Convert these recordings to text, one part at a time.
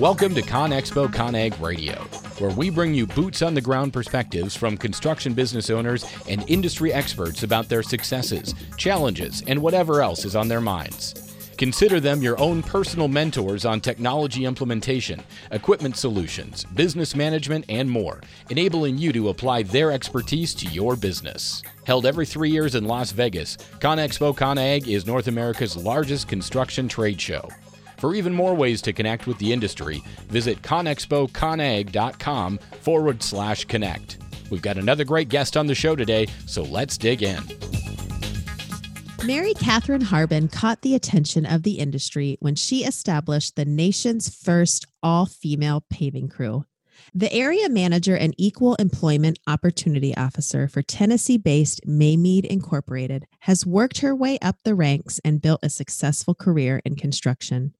Welcome to ConExpo ConAg Radio, where we bring you boots on the ground perspectives from construction business owners and industry experts about their successes, challenges, and whatever else is on their minds. Consider them your own personal mentors on technology implementation, equipment solutions, business management, and more, enabling you to apply their expertise to your business. Held every three years in Las Vegas, ConExpo ConAg is North America's largest construction trade show. For even more ways to connect with the industry, visit conexpoconag.com forward slash connect. We've got another great guest on the show today, so let's dig in. Mary Catherine Harbin caught the attention of the industry when she established the nation's first all female paving crew. The area manager and equal employment opportunity officer for Tennessee based Maymead Incorporated has worked her way up the ranks and built a successful career in construction.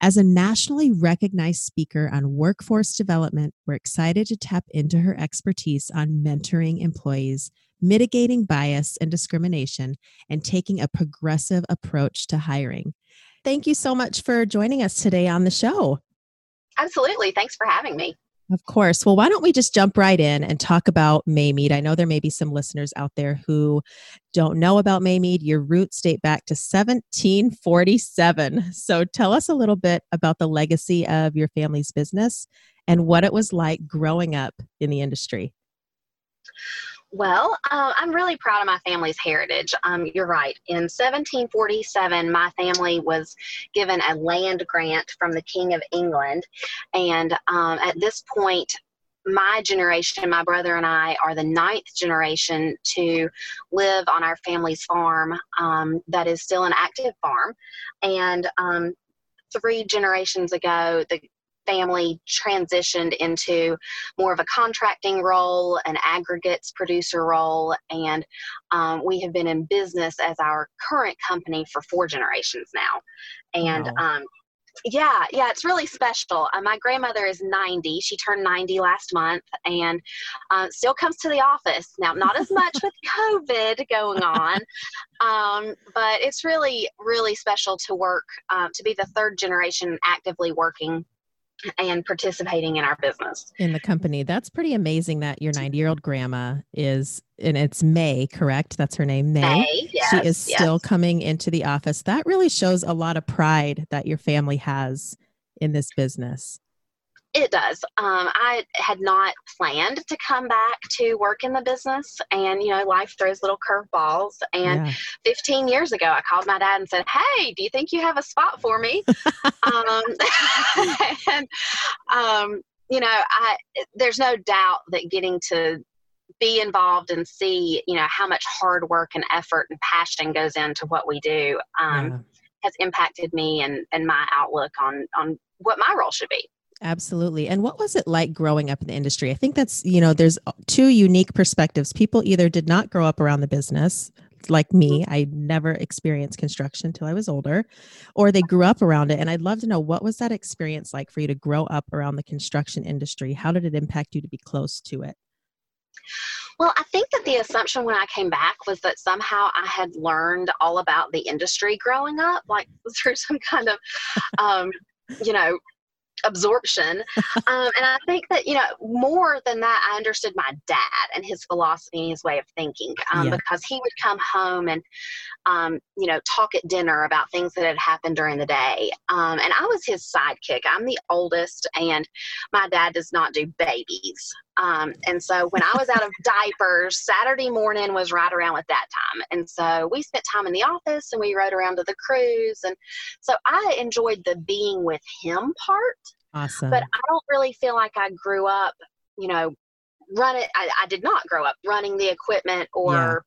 As a nationally recognized speaker on workforce development, we're excited to tap into her expertise on mentoring employees, mitigating bias and discrimination, and taking a progressive approach to hiring. Thank you so much for joining us today on the show. Absolutely. Thanks for having me. Of course. Well, why don't we just jump right in and talk about Maymead? I know there may be some listeners out there who don't know about Maymead. Your roots date back to 1747. So tell us a little bit about the legacy of your family's business and what it was like growing up in the industry. Well, uh, I'm really proud of my family's heritage. Um, you're right. In 1747, my family was given a land grant from the King of England. And um, at this point, my generation, my brother and I, are the ninth generation to live on our family's farm um, that is still an active farm. And um, three generations ago, the family transitioned into more of a contracting role, an aggregates producer role, and um, we have been in business as our current company for four generations now. And wow. um, yeah, yeah, it's really special. Uh, my grandmother is 90. She turned 90 last month and uh, still comes to the office. Now, not as much with COVID going on, um, but it's really, really special to work, uh, to be the third generation actively working and participating in our business. In the company. That's pretty amazing that your 90 year old grandma is and it's may correct? That's her name may, may yes, she is still yes. coming into the office. That really shows a lot of pride that your family has in this business it does. Um, I had not planned to come back to work in the business, and you know, life throws little curveballs. And yeah. 15 years ago, I called my dad and said, "Hey, do you think you have a spot for me?" um, and um, you know, I there's no doubt that getting to be involved and see, you know, how much hard work and effort and passion goes into what we do um, yeah. has impacted me and and my outlook on on what my role should be. Absolutely. And what was it like growing up in the industry? I think that's, you know, there's two unique perspectives. People either did not grow up around the business, like me, I never experienced construction until I was older, or they grew up around it. And I'd love to know what was that experience like for you to grow up around the construction industry? How did it impact you to be close to it? Well, I think that the assumption when I came back was that somehow I had learned all about the industry growing up, like through some kind of, um, you know, absorption. um, and I think that, you know, more than that, I understood my dad and his philosophy and his way of thinking um, yeah. because he would come home and, um, you know, talk at dinner about things that had happened during the day. Um, and I was his sidekick. I'm the oldest, and my dad does not do babies. Um, and so when I was out of diapers, Saturday morning was right around with that time. And so we spent time in the office and we rode around to the crews. And so I enjoyed the being with him part. Awesome. But I don't really feel like I grew up, you know, running. I, I did not grow up running the equipment or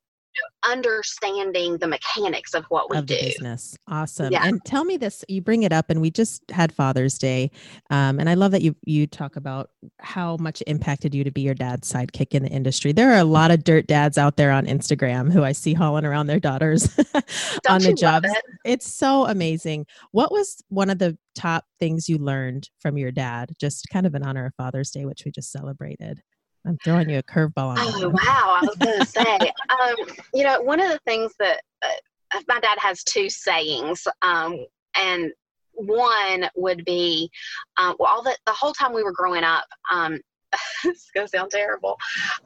understanding the mechanics of what we of do. business. Awesome. Yeah. And tell me this, you bring it up and we just had Father's Day. Um, and I love that you you talk about how much impacted you to be your dad's sidekick in the industry. There are a lot of dirt dads out there on Instagram who I see hauling around their daughters on the job. It? It's so amazing. What was one of the top things you learned from your dad, just kind of in honor of Father's Day, which we just celebrated? I'm throwing you a curveball. Oh wow! I was going to say, um, you know, one of the things that uh, my dad has two sayings, um, and one would be um, well, all the, the whole time we were growing up, um, this is going to sound terrible,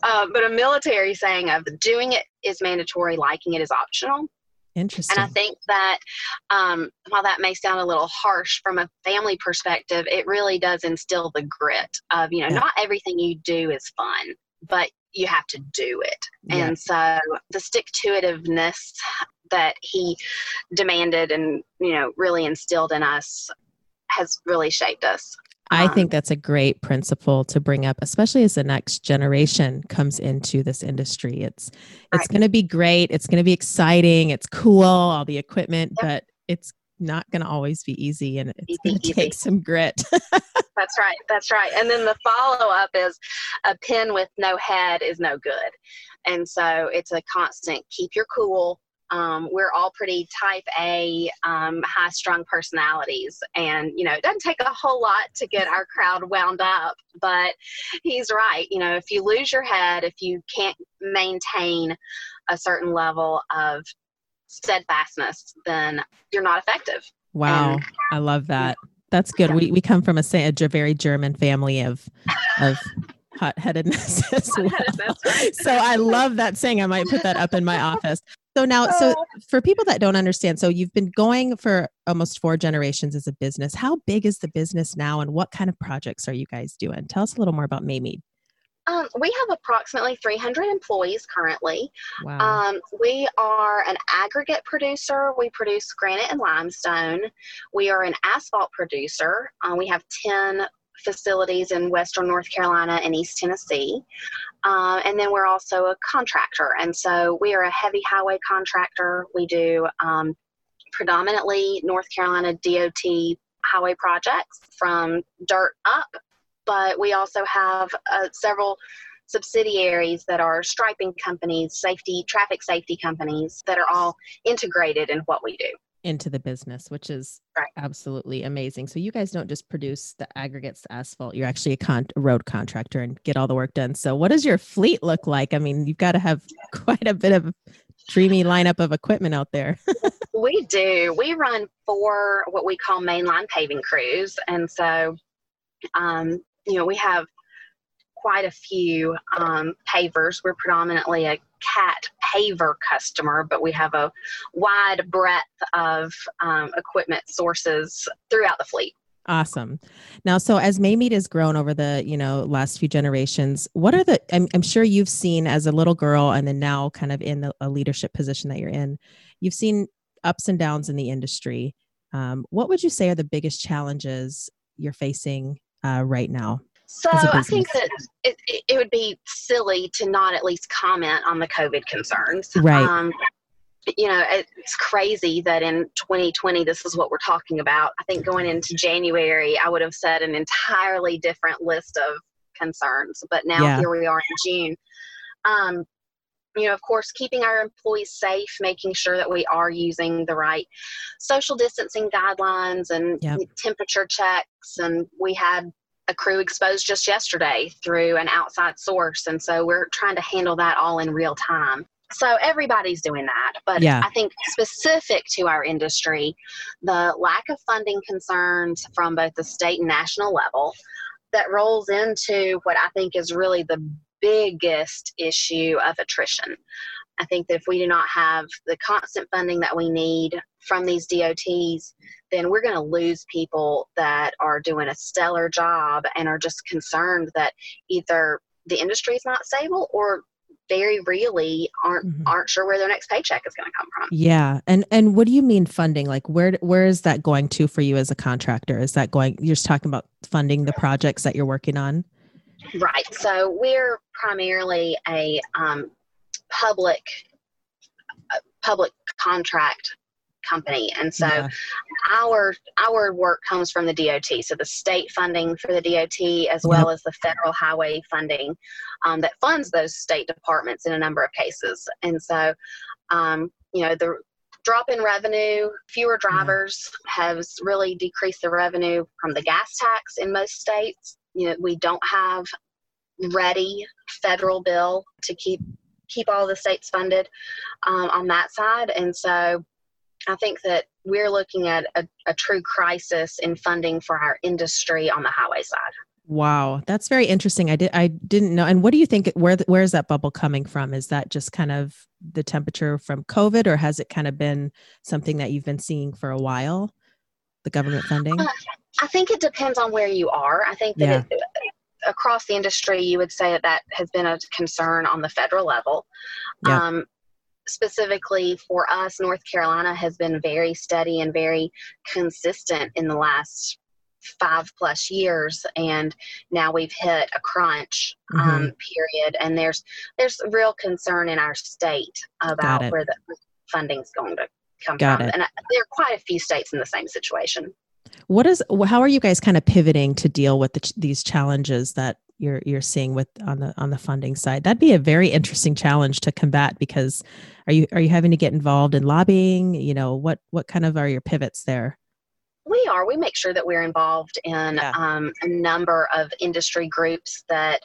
uh, but a military saying of doing it is mandatory, liking it is optional. Interesting. And I think that um, while that may sound a little harsh from a family perspective, it really does instill the grit of, you know, yeah. not everything you do is fun, but you have to do it. Yeah. And so the stick to itiveness that he demanded and, you know, really instilled in us has really shaped us. I um, think that's a great principle to bring up, especially as the next generation comes into this industry. It's it's right. going to be great. It's going to be exciting. It's cool, all the equipment, yep. but it's not going to always be easy, and it's going to take some grit. that's right. That's right. And then the follow up is a pin with no head is no good, and so it's a constant keep your cool um, we're all pretty type A, um, high strung personalities. And, you know, it doesn't take a whole lot to get our crowd wound up. But he's right. You know, if you lose your head, if you can't maintain a certain level of steadfastness, then you're not effective. Wow. And, I love that. That's good. Yeah. We, we come from a, a very German family of, of hot-headedness as well. Right. so I love that saying. I might put that up in my office. So now, so uh. for people that don't understand, so you've been going for almost four generations as a business. How big is the business now, and what kind of projects are you guys doing? Tell us a little more about Maymead. Um, we have approximately 300 employees currently. Wow. Um, we are an aggregate producer. We produce granite and limestone. We are an asphalt producer. Uh, we have 10 facilities in Western North Carolina and East Tennessee. Uh, and then we're also a contractor. And so we are a heavy highway contractor. We do um, predominantly North Carolina DOT highway projects from dirt up, but we also have uh, several subsidiaries that are striping companies, safety, traffic safety companies that are all integrated in what we do into the business, which is right. absolutely amazing. So you guys don't just produce the aggregates, the asphalt. You're actually a, con- a road contractor and get all the work done. So what does your fleet look like? I mean, you've got to have quite a bit of dreamy lineup of equipment out there. we do. We run four what we call mainline paving crews, and so um, you know we have quite a few um, pavers. We're predominantly a cat paver customer, but we have a wide breadth of um, equipment sources throughout the fleet. Awesome. Now, so as Maymead has grown over the you know last few generations, what are the? I'm, I'm sure you've seen as a little girl, and then now kind of in the, a leadership position that you're in, you've seen ups and downs in the industry. Um, what would you say are the biggest challenges you're facing uh, right now? So I think that it, it would be silly to not at least comment on the COVID concerns. Right. Um, you know, it's crazy that in 2020, this is what we're talking about. I think going into January, I would have said an entirely different list of concerns, but now yeah. here we are in June. Um, you know, of course, keeping our employees safe, making sure that we are using the right social distancing guidelines and yep. temperature checks. And we had a crew exposed just yesterday through an outside source. And so we're trying to handle that all in real time. So everybody's doing that. But yeah. I think specific to our industry, the lack of funding concerns from both the state and national level that rolls into what I think is really the biggest issue of attrition. I think that if we do not have the constant funding that we need from these DOTs, then we're going to lose people that are doing a stellar job and are just concerned that either the industry is not stable or very really aren't mm-hmm. aren't sure where their next paycheck is going to come from. Yeah. And and what do you mean funding? Like where where is that going to for you as a contractor? Is that going you're just talking about funding the projects that you're working on? Right. So we're primarily a um, public public contract company. And so yeah. our our work comes from the DOT so the state funding for the DOT as well as the federal highway funding um, that funds those state departments in a number of cases. And so um, you know the drop in revenue fewer drivers yeah. has really decreased the revenue from the gas tax in most states. You know we don't have ready federal bill to keep keep all the states funded um, on that side. And so I think that we're looking at a, a true crisis in funding for our industry on the highway side. Wow, that's very interesting. I did I didn't know. And what do you think? Where where is that bubble coming from? Is that just kind of the temperature from COVID, or has it kind of been something that you've been seeing for a while? The government funding. Uh, I think it depends on where you are. I think that yeah. it, across the industry, you would say that that has been a concern on the federal level. Yeah. Um, specifically for us, North Carolina has been very steady and very consistent in the last five plus years and now we've hit a crunch um, mm-hmm. period and there's there's real concern in our state about where the funding's going to come Got from it. and uh, there are quite a few states in the same situation what is how are you guys kind of pivoting to deal with the, these challenges that you're you're seeing with on the on the funding side? That'd be a very interesting challenge to combat because are you are you having to get involved in lobbying? You know what what kind of are your pivots there? We are. We make sure that we're involved in yeah. um, a number of industry groups that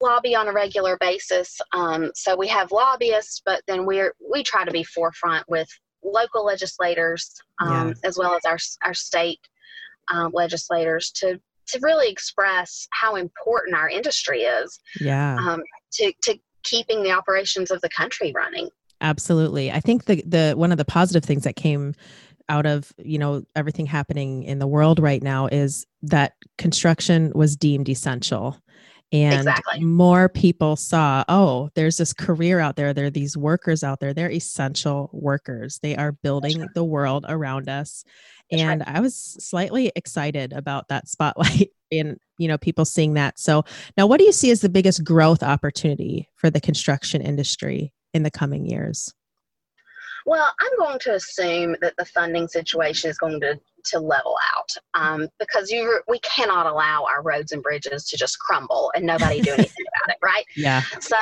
lobby on a regular basis. Um, so we have lobbyists but then we're we try to be forefront with local legislators um, yeah. as well as our, our state um, legislators to to really express how important our industry is yeah. um, to, to keeping the operations of the country running. Absolutely. I think the the one of the positive things that came out of you know everything happening in the world right now is that construction was deemed essential and exactly. more people saw oh there's this career out there there are these workers out there they're essential workers they are building right. the world around us That's and right. i was slightly excited about that spotlight and you know people seeing that so now what do you see as the biggest growth opportunity for the construction industry in the coming years well, I'm going to assume that the funding situation is going to, to level out um, because you we cannot allow our roads and bridges to just crumble and nobody do anything about it, right? Yeah. So,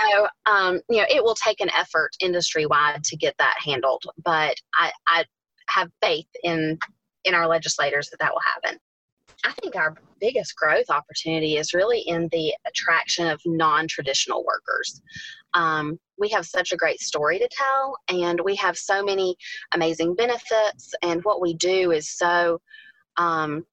um, you know, it will take an effort industry wide to get that handled, but I, I have faith in in our legislators that that will happen. I think our biggest growth opportunity is really in the attraction of non traditional workers. Um, we have such a great story to tell, and we have so many amazing benefits, and what we do is so um,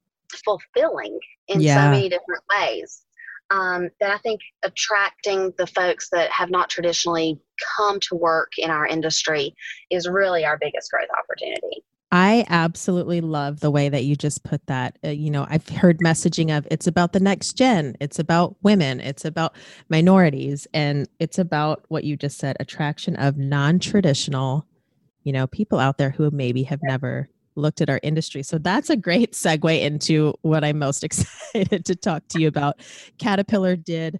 fulfilling in yeah. so many different ways. Um, that I think attracting the folks that have not traditionally come to work in our industry is really our biggest growth opportunity. I absolutely love the way that you just put that. Uh, you know, I've heard messaging of it's about the next gen, it's about women, it's about minorities, and it's about what you just said attraction of non traditional, you know, people out there who maybe have never looked at our industry. So that's a great segue into what I'm most excited to talk to you about. Caterpillar did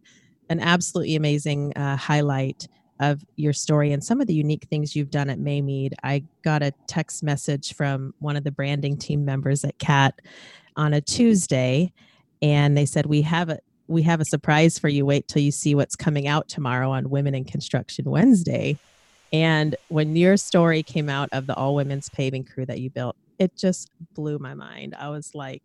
an absolutely amazing uh, highlight of your story and some of the unique things you've done at Maymead. I got a text message from one of the branding team members at CAT on a Tuesday, and they said we have a we have a surprise for you. Wait till you see what's coming out tomorrow on Women in Construction Wednesday. And when your story came out of the all women's paving crew that you built, it just blew my mind. I was like,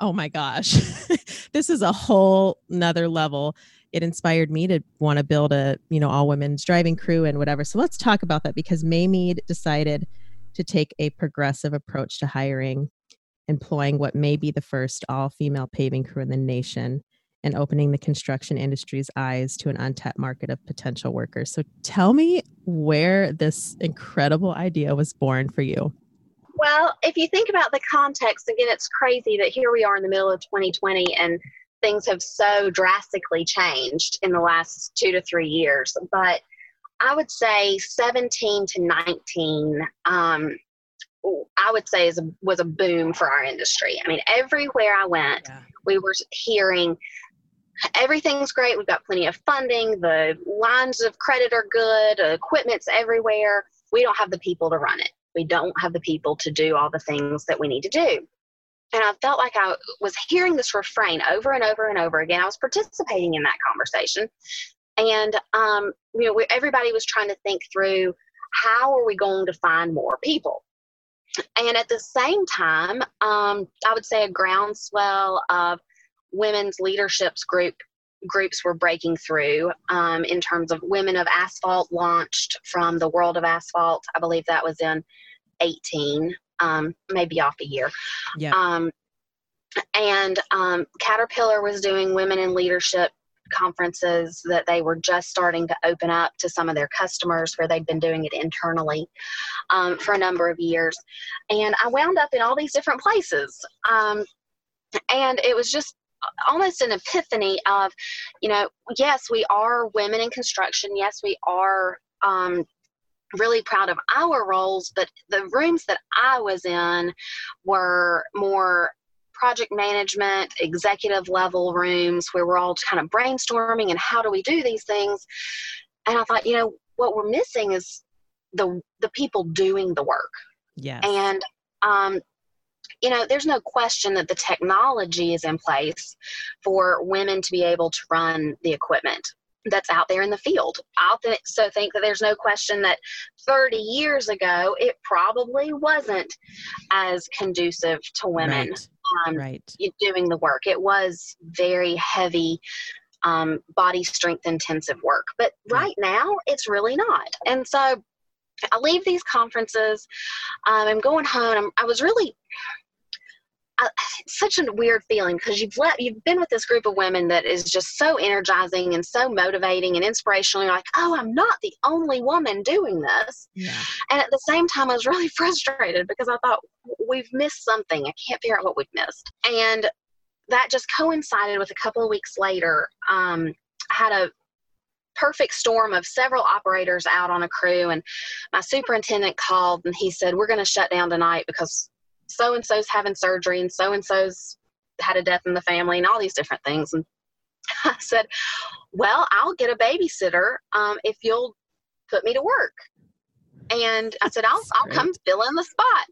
oh my gosh, this is a whole nother level it inspired me to want to build a you know all women's driving crew and whatever. So let's talk about that because maymead decided to take a progressive approach to hiring employing what may be the first all female paving crew in the nation and opening the construction industry's eyes to an untapped market of potential workers. So tell me where this incredible idea was born for you. Well, if you think about the context, again, it's crazy that here we are in the middle of 2020 and things have so drastically changed in the last two to three years. But I would say 17 to 19, um, I would say is a, was a boom for our industry. I mean, everywhere I went, yeah. we were hearing everything's great. We've got plenty of funding. The lines of credit are good. Equipment's everywhere. We don't have the people to run it. We don't have the people to do all the things that we need to do and I felt like I was hearing this refrain over and over and over again. I was participating in that conversation, and um, you know, everybody was trying to think through how are we going to find more people. And at the same time, um, I would say a groundswell of women's leaderships group groups were breaking through um, in terms of women of asphalt launched from the world of asphalt i believe that was in 18, um, maybe off a year. Yeah. Um, and um, Caterpillar was doing women in leadership conferences that they were just starting to open up to some of their customers where they'd been doing it internally um, for a number of years. And I wound up in all these different places. Um, and it was just almost an epiphany of, you know, yes, we are women in construction. Yes, we are um, really proud of our roles, but the rooms that I was in were more project management, executive level rooms where we're all kind of brainstorming and how do we do these things. And I thought, you know, what we're missing is the the people doing the work. Yeah. And um, you know, there's no question that the technology is in place for women to be able to run the equipment that's out there in the field. I also think that there's no question that 30 years ago, it probably wasn't as conducive to women Right. um, right. doing the work. It was very heavy um, body strength intensive work. But Yeah. right now, it's really not. And so I leave these conferences. Um, I'm going home. I'm, I was really I, it's such a weird feeling because you've let you've been with this group of women that is just so energizing and so motivating and inspirational. You're like, oh, I'm not the only woman doing this. Yeah. And at the same time, I was really frustrated because I thought we've missed something. I can't figure out what we've missed. And that just coincided with a couple of weeks later. Um, I had a perfect storm of several operators out on a crew, and my superintendent called and he said, We're going to shut down tonight because so and so's having surgery, and so and so's had a death in the family, and all these different things. And I said, Well, I'll get a babysitter um, if you'll put me to work. And I said, I'll, I'll come fill in the spot.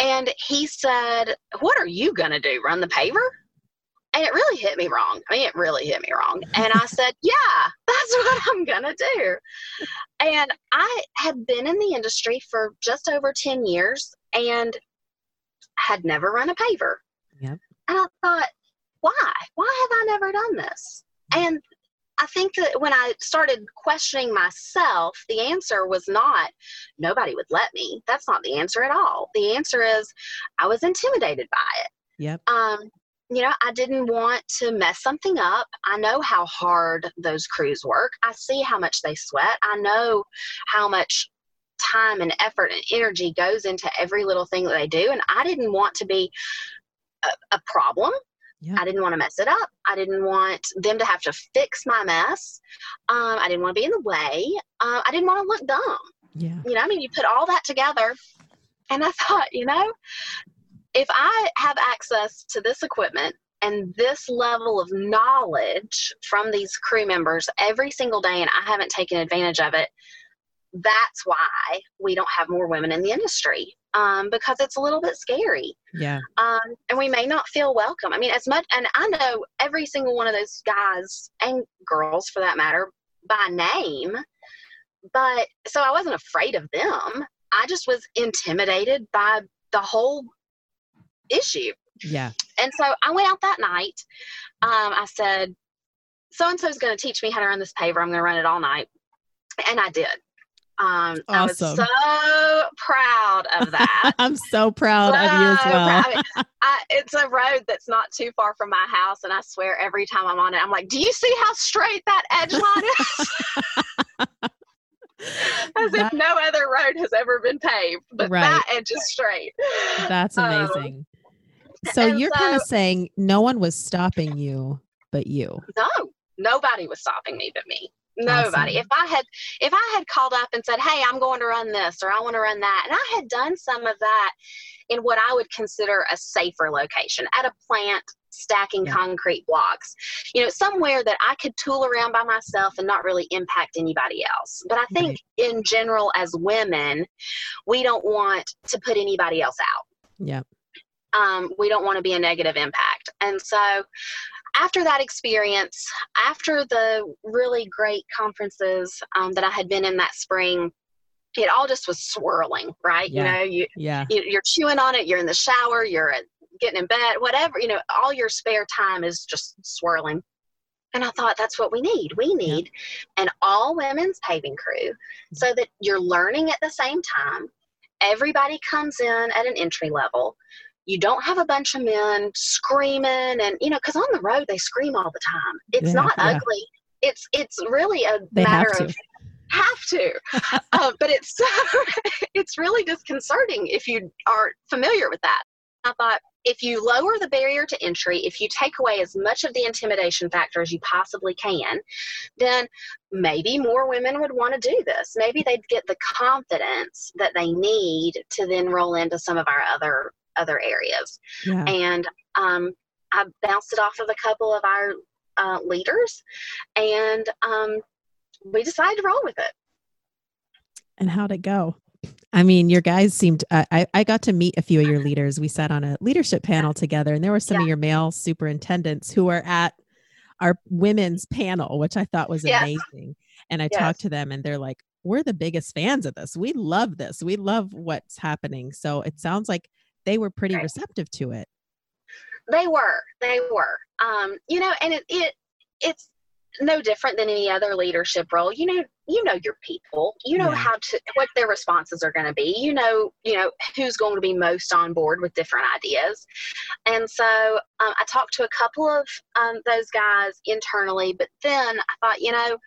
And he said, What are you going to do? Run the paver? And it really hit me wrong. I mean, it really hit me wrong. And I said, Yeah, that's what I'm going to do. And I had been in the industry for just over 10 years and had never run a paver. Yep. And I thought, Why? Why have I never done this? And I think that when I started questioning myself, the answer was not nobody would let me. That's not the answer at all. The answer is I was intimidated by it. Yep. Um, you know, I didn't want to mess something up. I know how hard those crews work. I see how much they sweat. I know how much time and effort and energy goes into every little thing that they do. And I didn't want to be a, a problem. Yeah. I didn't want to mess it up. I didn't want them to have to fix my mess. Um, I didn't want to be in the way. Uh, I didn't want to look dumb. Yeah. You know, I mean, you put all that together, and I thought, you know, if I have access to this equipment and this level of knowledge from these crew members every single day, and I haven't taken advantage of it, that's why we don't have more women in the industry um, because it's a little bit scary Yeah. um, and we may not feel welcome. I mean, as much, and I know every single one of those guys and girls for that matter by name, but so I wasn't afraid of them. I just was intimidated by the whole issue. Yeah. And so I went out that night. Um, I said, so and so is going to teach me how to run this paver. I'm going to run it all night. And I did. Um, I was so proud of that. I'm so proud of you as well. I mean, I, it's a road that's not too far from my house, and I swear every time I'm on it, I'm like, "Do you see how straight that edge line is?" As That- if no other road has ever been paved, but Right. that edge is straight. That's Um, amazing. So you're kind of saying no one was stopping you but you. No, nobody was stopping me but me. Nobody. Awesome. If I had if I had called up and said, "Hey, I'm going to run this," or "I want to run that," and I had done some of that in what I would consider a safer location at a plant stacking Yeah. concrete blocks, you know, somewhere that I could tool around by myself and not really impact anybody else. But I think Right. in general, as women, we don't want to put anybody else out Yeah. um, we don't want to be a negative impact. And so, after that experience, after the really great conferences um, that I had been in that spring, it all just was swirling, right? Yeah. You know, you, Yeah. you you're chewing on it. You're in the shower. You're getting in bed. Whatever. You know, all your spare time is just swirling. And I thought that's what we need. We need an all women's paving crew so that you're learning at the same time everybody comes in at an entry level. You don't have a bunch of men screaming and you know, because on the road they scream all the time. It's Yeah, not yeah. ugly. It's it's really a They matter of have to, uh, but it's it's really disconcerting if you aren't familiar with that. I thought if you lower the barrier to entry, if you take away as much of the intimidation factor as you possibly can, then maybe more women would want to do this. Maybe they'd get the confidence that they need to then roll into some of our other other areas. Yeah. And um, I bounced it off of a couple of our uh, leaders, and um, we decided to roll with it. And how'd it go? I mean, your guys seemed, uh, I, I got to meet a few of your leaders. We sat on a leadership panel together, and there were some of your male superintendents who were at our women's panel, which I thought was Yes. amazing. And I Yes. talked to them, and they're like, we're the biggest fans of this. We love this. We love what's happening. So it sounds like they were pretty Right. receptive to it. They were, they were. Um, you know, and it, it it's no different than any other leadership role. You know, you know your people. You know Yeah. how to what their responses are going to be. You know, you know who's going to be most on board with different ideas. And so um, I talked to a couple of um, those guys internally, but then I thought, you know,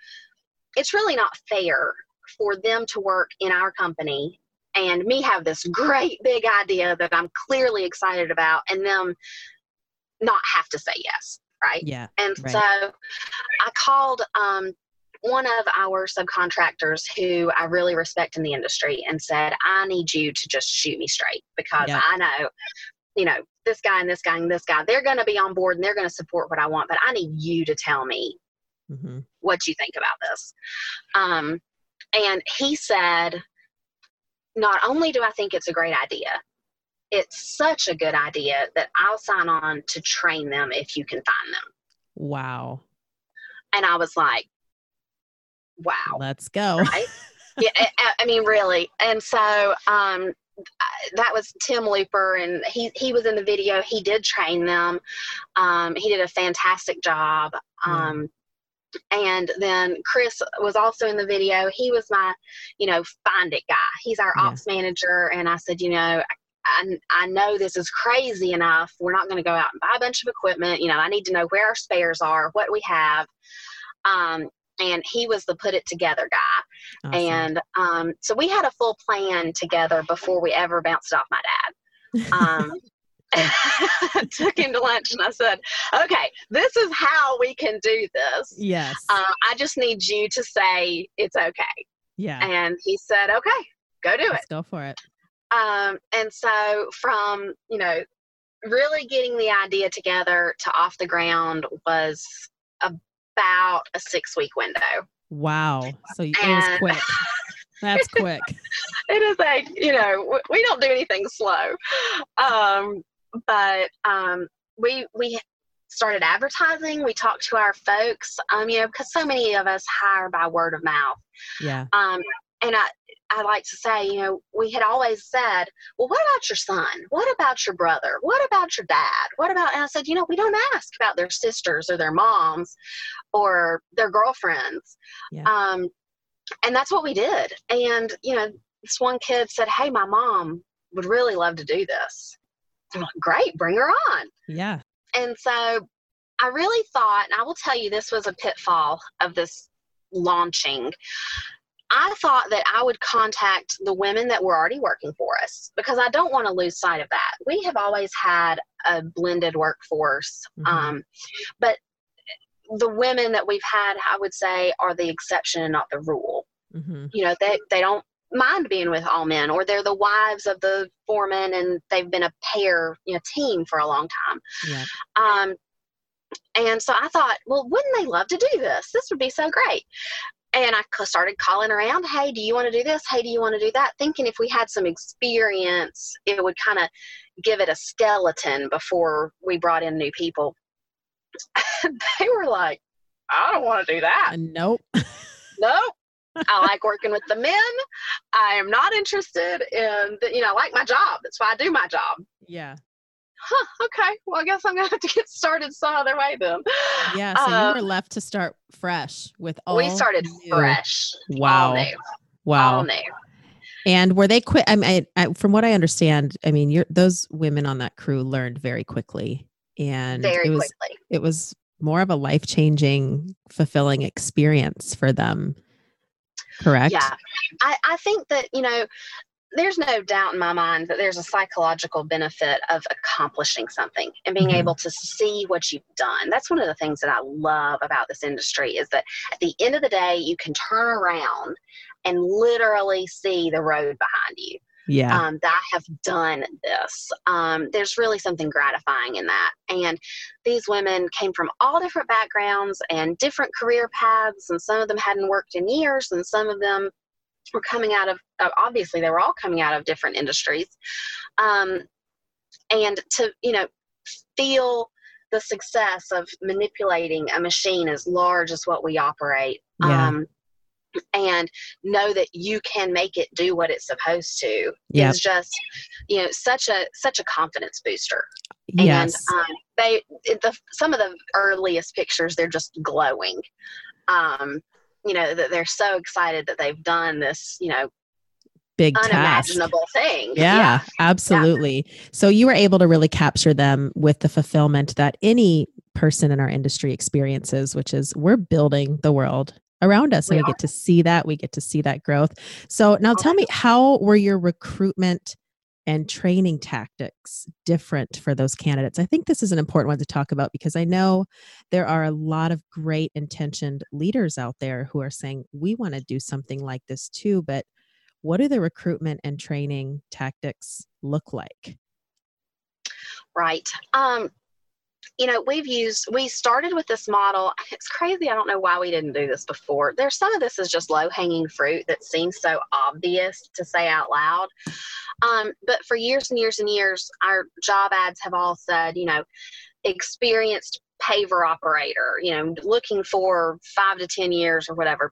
it's really not fair for them to work in our company and me have this great big idea that I'm clearly excited about, and them not have to say yes, right? Yeah. And Right. so I called um, one of our subcontractors who I really respect in the industry and said, I need you to just shoot me straight because. I know, you know, this guy and this guy and this guy, they're going to be on board and they're going to support what I want, but I need you to tell me mm-hmm. what you think about this. Um, and he said, not only do I think it's a great idea, it's such a good idea that I'll sign on to train them if you can find them. Wow. And I was like, wow. Let's go. Right? yeah, I, I mean, really. And so um, that was Tim Looper, and he, he was in the video. He did train them. Um, he did a fantastic job. Yeah. And then Chris was also in the video. He was my, you know, find it guy. He's our Yeah. ops manager. And I said, you know, I, I know this is crazy enough. We're not going to go out and buy a bunch of equipment. You know, I need to know where our spares are, what we have. Um, and he was the put it together guy. Awesome. And um, so we had a full plan together before we ever bounced off my dad. Um, took him to lunch and I said, okay, this is how we can do this. yes. Uh, I just need you to say it's okay. yeah. And he said, okay, go do it. Let's go for it. Um, and so from, you know, really getting the idea together to off the ground was about a six week window. Wow. So it was quick. That's quick. it is like you know we don't do anything slow um, but um, we we started advertising we talked to our folks um, you know because so many of us hire by word of mouth Yeah. um, and i I like to say, you know, we had always said, well, what about your son? What about your brother? What about your dad? What about, and I said, you know, we don't ask about their sisters or their moms or their girlfriends. Yeah. Um, and that's what we did. And, you know, this one kid said, hey, my mom would really love to do this. Great, bring her on. Yeah. And so I really thought, and I will tell you, this was a pitfall of this launching. I thought that I would contact the women that were already working for us because I don't want to lose sight of that. We have always had a blended workforce, Mhm. um, but the women that we've had, I would say, are the exception and not the rule. hmm You know, they, they don't mind being with all men, or they're the wives of the foreman and they've been a pair, you know, team for a long time. Yeah. Um, and so I thought, well, wouldn't they love to do this? This would be so great. And I started calling around, hey, do you want to do this? Hey, do you want to do that? Thinking if we had some experience, it would kind of give it a skeleton before we brought in new people. they were like, I don't want to do that. Uh, nope. Nope. I like working with the men. I am not interested in, the, you know, I like my job. That's why I do my job. Yeah. Huh, okay. Well, I guess I'm going to have to get started some other way then. Yeah. So Uh, you were left to start fresh with all. we started new. fresh. All Wow. new. Wow. All new. And were they quit? I mean, I, I, from what I understand, I mean, you're, those women on that crew learned very quickly, and very it was quickly. it was more of a life changing, fulfilling experience for them. Correct. Yeah, I, I think that you know there's no doubt in my mind that there's a psychological benefit of accomplishing something and being Mhm. able to see what you've done. That's one of the things that I love about this industry is that at the end of the day, you can turn around and literally see the road behind you. Yeah. Um, that I have done this. Um, there's really something gratifying in that. And these women came from all different backgrounds and different career paths, and some of them hadn't worked in years, and some of them were coming out of uh, obviously they were all coming out of different industries um, and to you know feel the success of manipulating a machine as large as what we operate Yeah. um, and know that you can make it do what it's supposed to Yep. is just you know such a such a confidence booster yes. and um, they the some of the earliest pictures they're just glowing um you know that they're so excited that they've done this you know Big task. unimaginable thing Yeah, absolutely. So you were able to really capture them with the fulfillment that any person in our industry experiences, which is we're building the world around us and We we get to see that. We get to see that growth. So now tell me, how were your recruitment and training tactics different for those candidates? I think this is an important one to talk about because I know there are a lot of great intentioned leaders out there who are saying, we want to do something like this too, but what do the recruitment and training tactics look like? right um you know we've used we started with this model. It's crazy i don't know why we didn't do this before. There's some of this is just low hanging fruit that seems so obvious to say out loud. Um, but for years and years and years our job ads have all said you know experienced paver operator you know looking for five to ten years or whatever.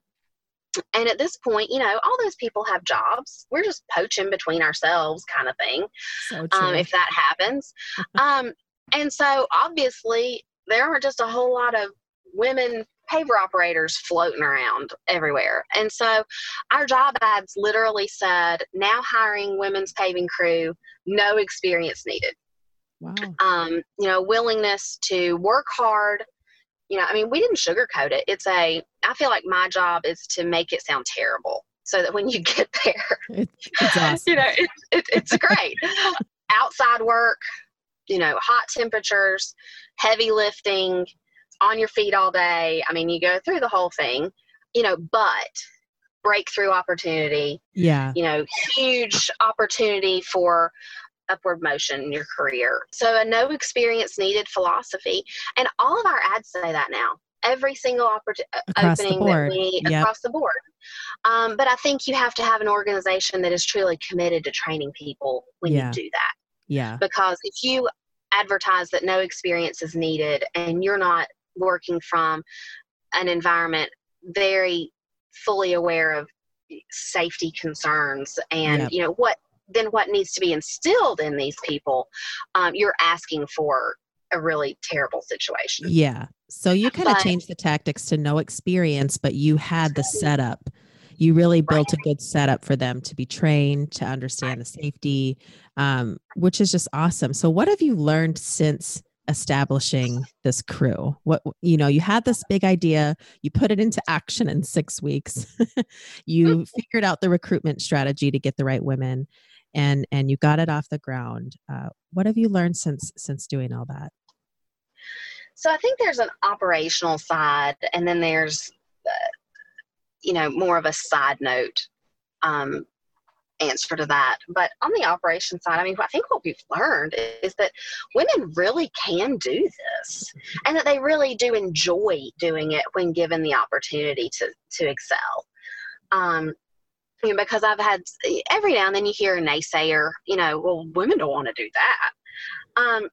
And at this point you know all those people have jobs. We're just poaching between ourselves kind of thing So um, if that happens. um, and so obviously there aren't just a whole lot of women paver operators floating around everywhere. And so our job ads literally said now hiring women's paving crew, no experience needed. wow. Um, you know, willingness to work hard. You know, I mean, we didn't sugarcoat it. It's a, I feel like my job is to make it sound terrible so that when you get there, It, it's awesome. you know, it, it, it's great. Outside work, you know, hot temperatures, heavy lifting, on your feet all day. I mean, you go through the whole thing, you know, but breakthrough opportunity, yeah. you know, huge opportunity for upward motion in your career. So a no experience needed philosophy. And all of our ads say that now. Every single opportunity Across the opening that we Yep. across the board. Um, but I think you have to have an organization that is truly committed to training people when Yeah. you do that. Yeah. Because if you advertise that no experience is needed and you're not working from an environment very fully aware of safety concerns and Yep. you know what then what needs to be instilled in these people um, you're asking for a really terrible situation Yeah. So you kind of changed the tactics to no experience, but you had the setup. You really built a good setup for them to be trained, to understand the safety, um, which is just awesome. So, what have you learned since establishing this crew? What you know, you had this big idea, you put it into action in six weeks. you figured out the recruitment strategy to get the right women, and and you got it off the ground. Uh, what have you learned since since doing all that? so i think there's an operational side and then there's uh, you know more of a side note um, answer to that but on the operation side i mean i think what we've learned is that women really can do this and that they really do enjoy doing it when given the opportunity to to excel um, you know, because I've had every now and then you hear a naysayer, you know, well, women don't want to do that. Um,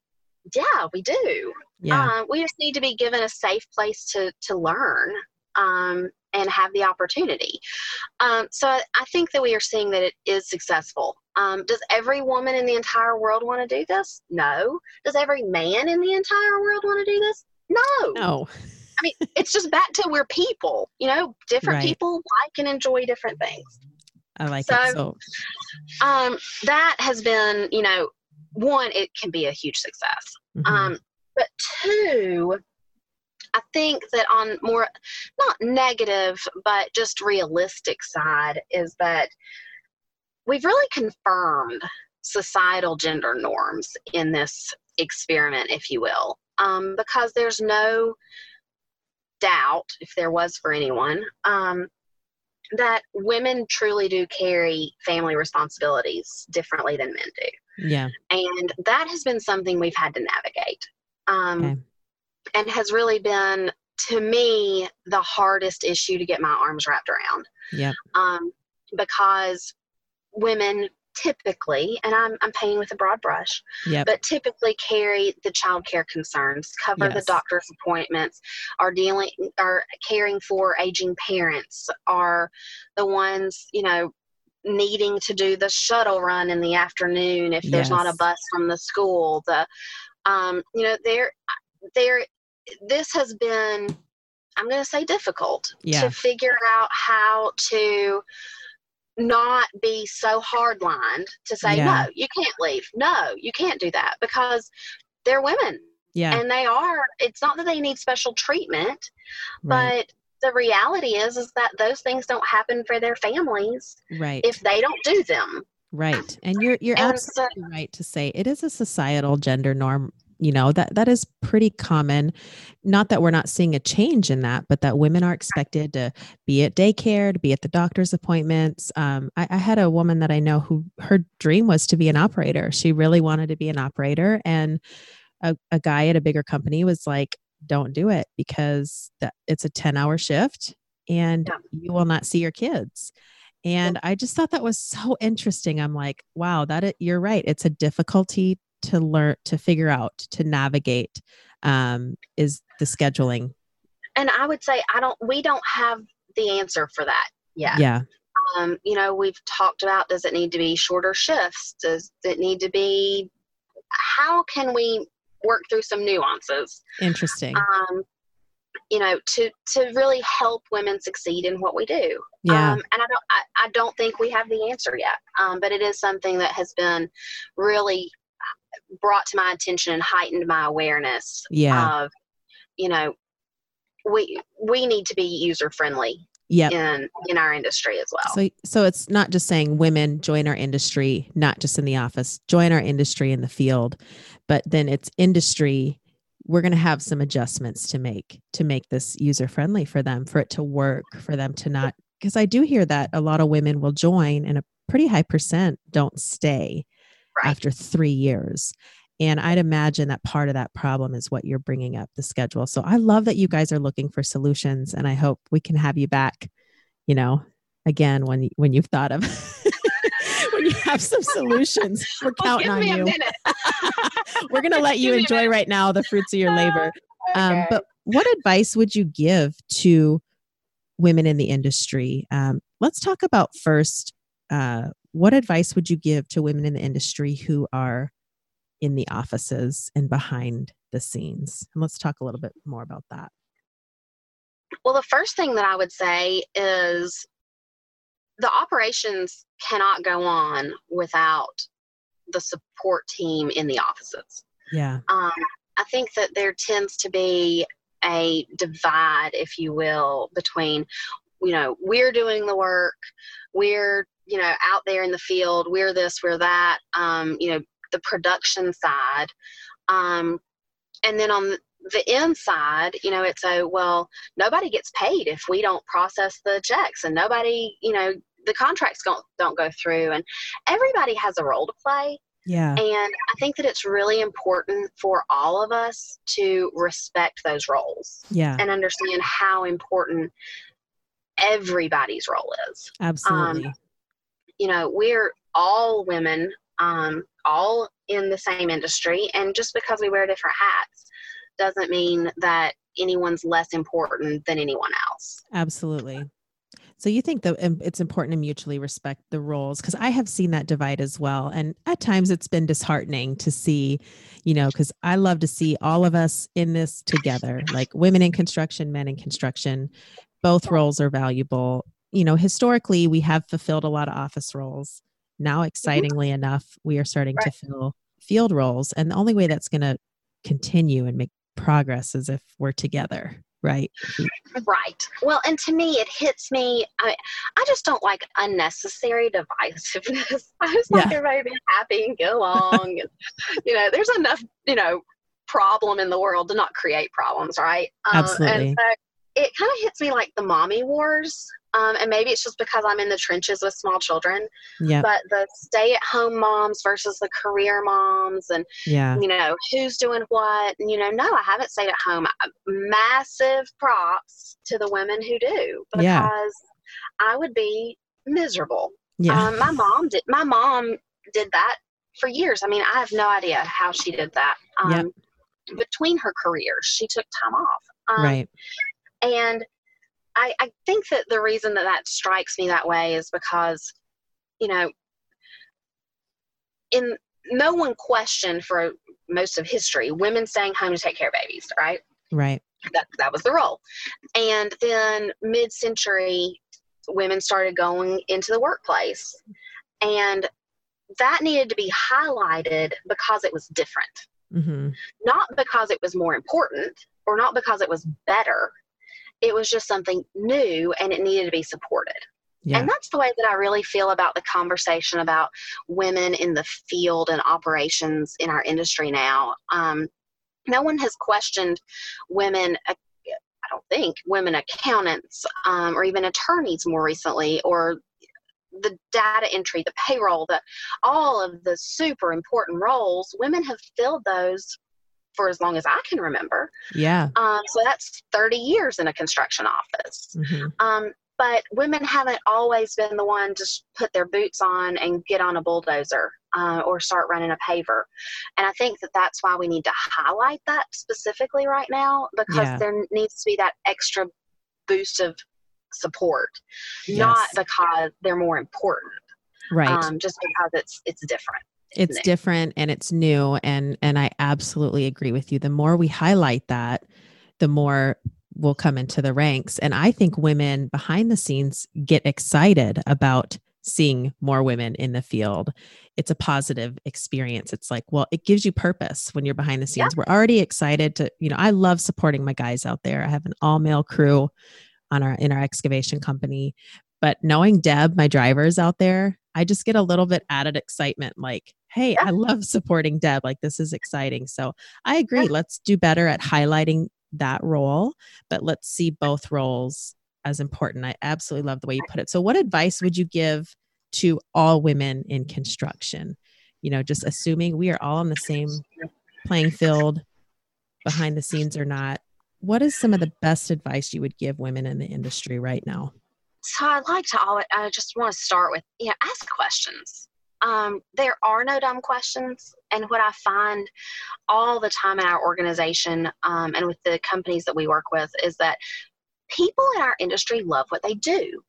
yeah, we do. Yeah. Um, we just need to be given a safe place to to learn um, and have the opportunity. Um, so I, I think that we are seeing that it is successful. Um, does every woman in the entire world want to do this? No. Does every man in the entire world want to do this? No. no. I mean, it's just back to we're people. You know, different Right. people like and enjoy different things. I like So- it. So Um, that has been, you know, one, it can be a huge success. mhm. Um, but two, I think that on more not negative, but just realistic side is that we've really confirmed societal gender norms in this experiment, if you will, um, because there's no doubt, if there was for anyone, um, that women truly do carry family responsibilities differently than men do yeah. and that has been something we've had to navigate um, Okay. And has really been to me the hardest issue to get my arms wrapped around Yep. um, because women typically and I'm, I'm painting with a broad brush Yep. but typically carry the child care concerns cover the doctor's appointments are dealing are caring for aging parents are the ones you know needing to do the shuttle run in the afternoon if there's not a bus from the school the um you know there there this has been i'm going to say difficult Yeah. to figure out how to not be so hard lined to say Yeah. no you can't leave no you can't do that because they're women Yeah. and they are it's not that they need special treatment right. but the reality is is that those things don't happen for their families right. if they don't do them right. And you're you're And absolutely right to say it is a societal gender norm. You know that that is pretty common. Not that we're not seeing a change in that, but that women are expected to be at daycare, to be at the doctor's appointments. Um, I, I had a woman that I know who her dream was to be an operator. She really wanted to be an operator, and a, a guy at a bigger company was like, "Don't do it because that it's a ten hour shift, and Yeah. you will not see your kids." And I just thought that was so interesting. I'm like, wow, that it, you're right. It's a difficulty to learn to figure out to navigate um, is the scheduling. and i would say i don't we don't have the answer for that yet. Yeah, um, you know we've talked about does it need to be shorter shifts? Does it need to be how can we work through some nuances? Interesting. um, you know to to really help women succeed in what we do. Yeah, um, and i don't I, I don't think we have the answer yet. Um, but it is something that has been really brought to my attention and heightened my awareness yeah, of you know we we need to be user friendly yep. in in our industry as well So, so it's not just saying women join our industry, not just in the office, join our industry in the field, but then it's industry. We're going to have some adjustments to make to make this user friendly for them, for it to work, for them to not. Because I do hear that a lot of women will join, and a pretty high percent don't stay Right. after three years. And I'd imagine that part of that problem is what you're bringing up the schedule. So I love that you guys are looking for solutions, and I hope we can have you back. You know, again when when you've thought of when you have some solutions. We're Well, counting give on you. We're gonna let you enjoy right now the fruits of your labor. Um, but what advice would you give to women in the industry? Um, let's talk about first. Uh, what advice would you give to women in the industry who are in the offices and behind the scenes? And let's talk a little bit more about that. Well, the first thing that I would say is the operations cannot go on without the support team in the offices. Yeah. Um, I think that there tends to be a divide, if you will, between, you know, we're doing the work, we're, you know, out there in the field, we're this, we're that, um, you know, the production side. Um, and then on the, the inside, you know, it's a, well, nobody gets paid if we don't process the checks and nobody, you know, the contracts don't, don't go through and everybody has a role to play. Yeah. And I think that it's really important for all of us to respect those roles Yeah. and understand how important everybody's role is. Absolutely. You know, we're all women, um, all in the same industry, and just because we wear different hats doesn't mean that anyone's less important than anyone else. Absolutely. So you think that um, it's important to mutually respect the roles because I have seen that divide as well, and at times it's been disheartening to see, you know, because I love to see all of us in this together, like women in construction, men in construction. Both roles are valuable, you know, historically we have fulfilled a lot of office roles. Now, excitingly mm-hmm. enough, we are starting right. to fill field roles. And the only way that's going to continue and make progress is if we're together right right well and to me it hits me i i just don't like unnecessary divisiveness i just yeah. like everybody be happy and get along and you know there's enough you know problem in the world to not create problems right um, absolutely and so it kind of hits me like the mommy wars um, and maybe it's just because I'm in the trenches with small children. Yeah. But the stay at home moms versus the career moms, and yeah. you know who's doing what. And, you know, no, I haven't stayed at home. Massive props to the women who do because yeah. I would be miserable. Yeah. Um, my mom did. My mom did that for years. I mean, I have no idea how she did that. Um, yep. Between her careers, she took time off. Um, right. And I, I think that the reason that that strikes me that way is because, you know, in no one questioned for most of history women staying home to take care of babies, right? Right. That that was the role. And then mid-century, women started going into the workplace, and that needed to be highlighted because it was different, mm-hmm. not because it was more important or not because it was better it was just something new and it needed to be supported. Yeah. And that's the way that I really feel about the conversation about women in the field and operations in our industry now. Um, no one has questioned women, uh, I don't think, women accountants um, or even attorneys more recently, or the data entry, the payroll, the all of the super important roles. Women have filled those for as long as I can remember. Yeah. Um, so that's 30 years in a construction office. Mm-hmm. Um, but women haven't always been the one to put their boots on and get on a bulldozer uh, or start running a paver. And I think that that's why we need to highlight that specifically right now because yeah. there needs to be that extra boost of support, yes. not because they're more important, right? Um, just because it's it's different it's different and it's new and and i absolutely agree with you. The more we highlight that the more will come into the ranks and i think women behind the scenes get excited about seeing more women in the field. It's a positive experience. It's like well it gives you purpose when you're behind the scenes. Yeah. we're already excited to you know i love supporting my guys out there. I have an all male crew on our in our excavation company but knowing deb my drivers out there i just get a little bit added excitement like hey, yeah. I love supporting Deb. Like, this is exciting. So I agree. Yeah. Let's do better at highlighting that role, but let's see both roles as important. I absolutely love the way you put it. So, what advice would you give to all women in construction? You know, just assuming we are all on the same playing field, behind the scenes or not. What is some of the best advice you would give women in the industry right now? So I like to always, I just want to start with, you know, ask questions um, there are no dumb questions. And what I find all the time in our organization um, and with the companies that we work with is that people in our industry love what they do.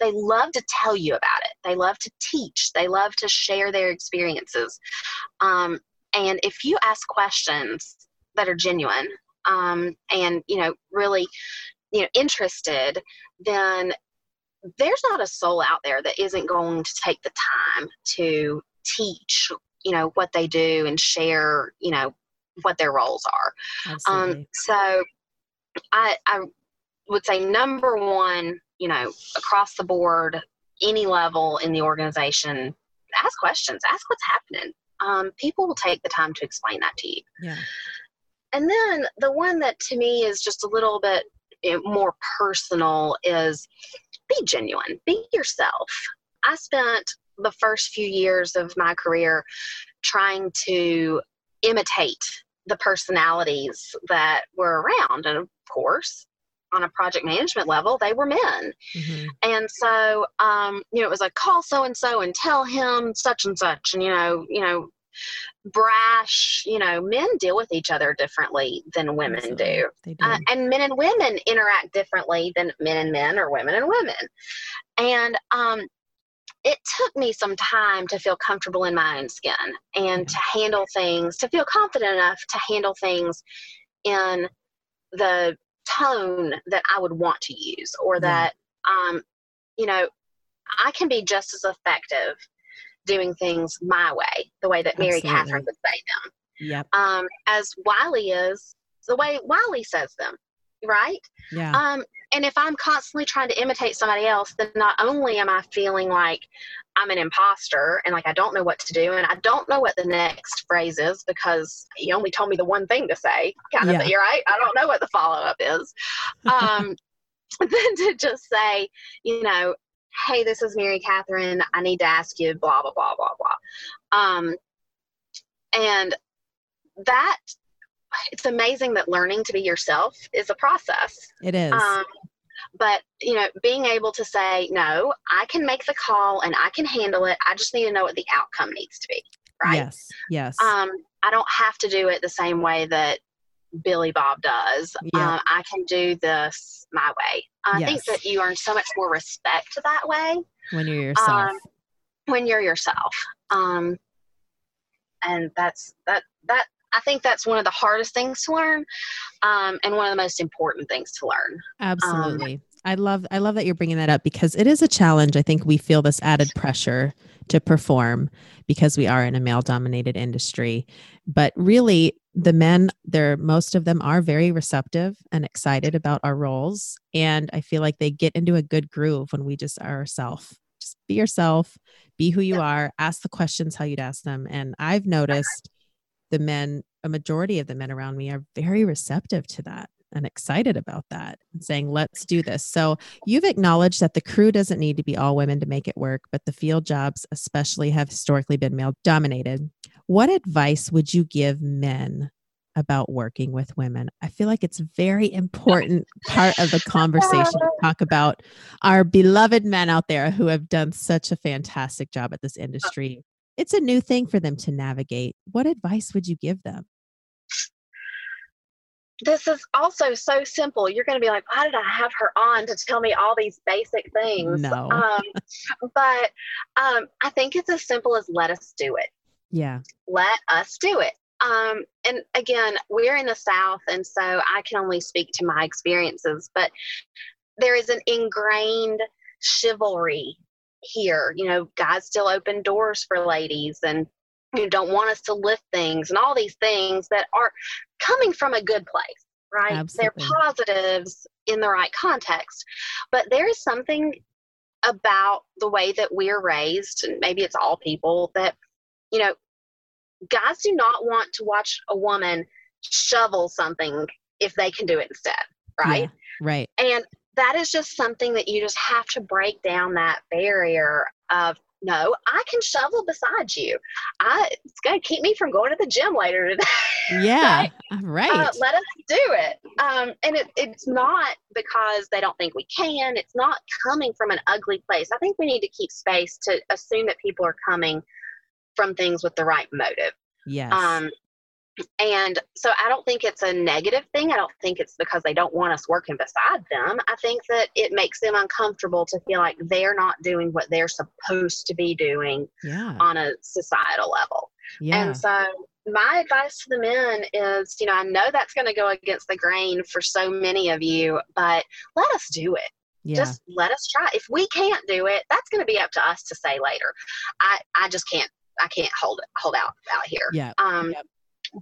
They love to tell you about it. They love to teach. They love to share their experiences. Um, and if you ask questions that are genuine um, and you know really you know interested, then there's not a soul out there that isn't going to take the time to teach you know what they do and share you know what their roles are. Um, so I, I would say number one you know across the board any level in the organization ask questions ask what's happening. Um, people will take the time to explain that to you. Yeah. And then the one that to me is just a little bit more personal is be genuine, be yourself. I spent the first few years of my career trying to imitate the personalities that were around. And of course, on a project management level, they were men. Mm-hmm. And so, um, you know, it was like call so and so and tell him such and such. And, you know, you know, brash you know men deal with each other differently than women Absolutely. do, do. Uh, and men and women interact differently than men and men or women and women and um, it took me some time to feel comfortable in my own skin and to handle things to feel confident enough to handle things in the tone that i would want to use or that um, you know, I can be just as effective doing things my way, the way that Mary Absolutely. Catherine would say them, Yep. um, as Wiley is the way Wiley says them, right? Yeah. Um, and if I'm constantly trying to imitate somebody else, then not only am I feeling like I'm an imposter and like I don't know what to do and I don't know what the next phrase is because he only told me the one thing to say, kind of, Yeah. you're right? I don't know what the follow up is. Um, than to just say, you know, hey, this is Mary Catherine. I need to ask you, blah, blah, blah, blah, blah. Um, and that, it's amazing that learning to be yourself is a process. it is. Um, but you know, being able to say no, I can make the call and I can handle it. I just need to know what the outcome needs to be. Right. Yes. Yes. Um, I don't have to do it the same way that Billy Bob does. Yeah. Um, I can do this my way. I think that you earn so much more respect that way when you're yourself. um, when you're yourself. Um, and that's that that I think that's one of the hardest things to learn, um, and one of the most important things to learn. Absolutely. I love I love that you're bringing that up because it is a challenge. I think we feel this added pressure to perform because we are in a male dominated industry. But really the men there most of them are very receptive and excited about our roles and I feel like they get into a good groove when we just are ourselves. Just be yourself, be who you Yeah. are, ask the questions how you'd ask them and I've noticed the men a majority of the men around me are very receptive to that and excited about that and saying, let's do this. So you've acknowledged that the crew doesn't need to be all women to make it work, but the field jobs, especially, have historically been male dominated. What advice would you give men about working with women? I feel like it's a very important part of the conversation to talk about our beloved men out there who have done such a fantastic job at this industry. It's a new thing for them to navigate. What advice would you give them? this is also so simple. You're going to be like, why did I have her on to tell me all these basic things? No. Um, but um, I think it's as simple as let us do it. Yeah. Let us do it. Um, and again, we're in the South, and so I can only speak to my experiences, but there is an ingrained chivalry here. You know, guys still open doors for ladies and you don't want us to lift things and all these things that are coming from a good place, right? Absolutely. They're positives in the right context. But there is something about the way that we're raised, and maybe it's all people, that, you know, guys do not want to watch a woman shovel something if they can do it instead, right? Yeah, right. And that is just something that you just have to break down that barrier of no, I can shovel beside you. I it's gonna keep me from going to the gym later today. Yeah. Right? uh, Right. Uh, let us do it. Um, and it, it's not because they don't think we can. It's not coming from an ugly place. I think we need to keep space to assume that people are coming from things with the right motive. yes. Um, and so I don't think it's a negative thing. I don't think it's because they don't want us working beside them. I think that it makes them uncomfortable to feel like they're not doing what they're supposed to be doing yeah. on a societal level. Yeah. And so my advice to the men is, you know, I know that's going to go against the grain for so many of you, but let us do it. yeah. Just let us try. If we can't do it, that's going to be up to us to say later. I I just can't I can't hold it hold out out here. yeah. Um Yep.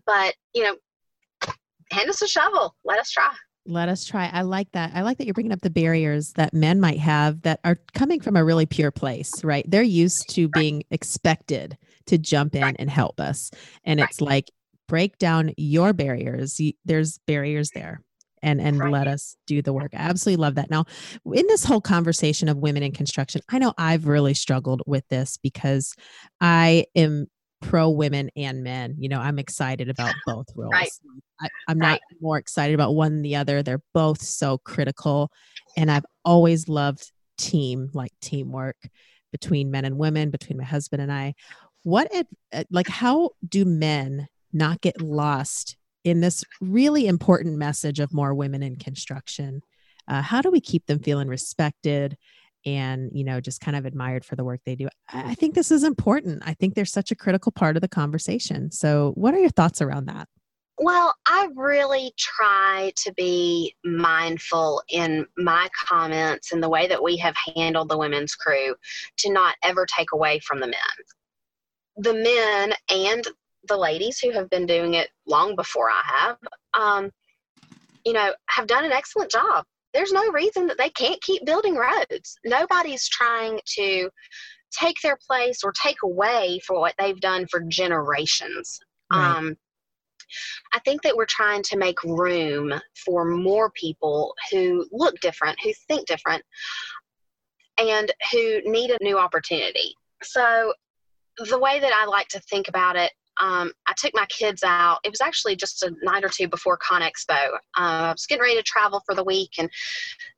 but, you know, hand us a shovel. Let us try. Let us try. I like that. I like that you're bringing up the barriers that men might have that are coming from a really pure place, right? They're used to being expected to jump in Right. and help us. And Right. it's like break down your barriers. There's barriers there. And and Right. let us do the work. I absolutely love that. Now, in this whole conversation of women in construction, I know I've really struggled with this because I am pro women and men. You know, I'm excited about both roles. Right. I, I'm not more excited about one than the other. They're both so critical. And I've always loved team, like teamwork between men and women, between my husband and I. What, ad- uh, like, how do men not get lost in this really important message of more women in construction? Uh, how do we keep them feeling respected and, you know, just kind of admired for the work they do? I think this is important. I think they're such a critical part of the conversation. So, what are your thoughts around that? Well, I really try to be mindful in my comments and the way that we have handled the women's crew to not ever take away from the men. The men and the ladies who have been doing it long before I have, um, you know, have done an excellent job. There's no reason that they can't keep building roads. Nobody's trying to take their place or take away for what they've done for generations. Right. Um, I think that we're trying to make room for more people who look different, who think different, and who need a new opportunity. So, the way that I like to think about it, um, I took my kids out. It was actually just a night or two before ConExpo. Uh, I was getting ready to travel for the week, and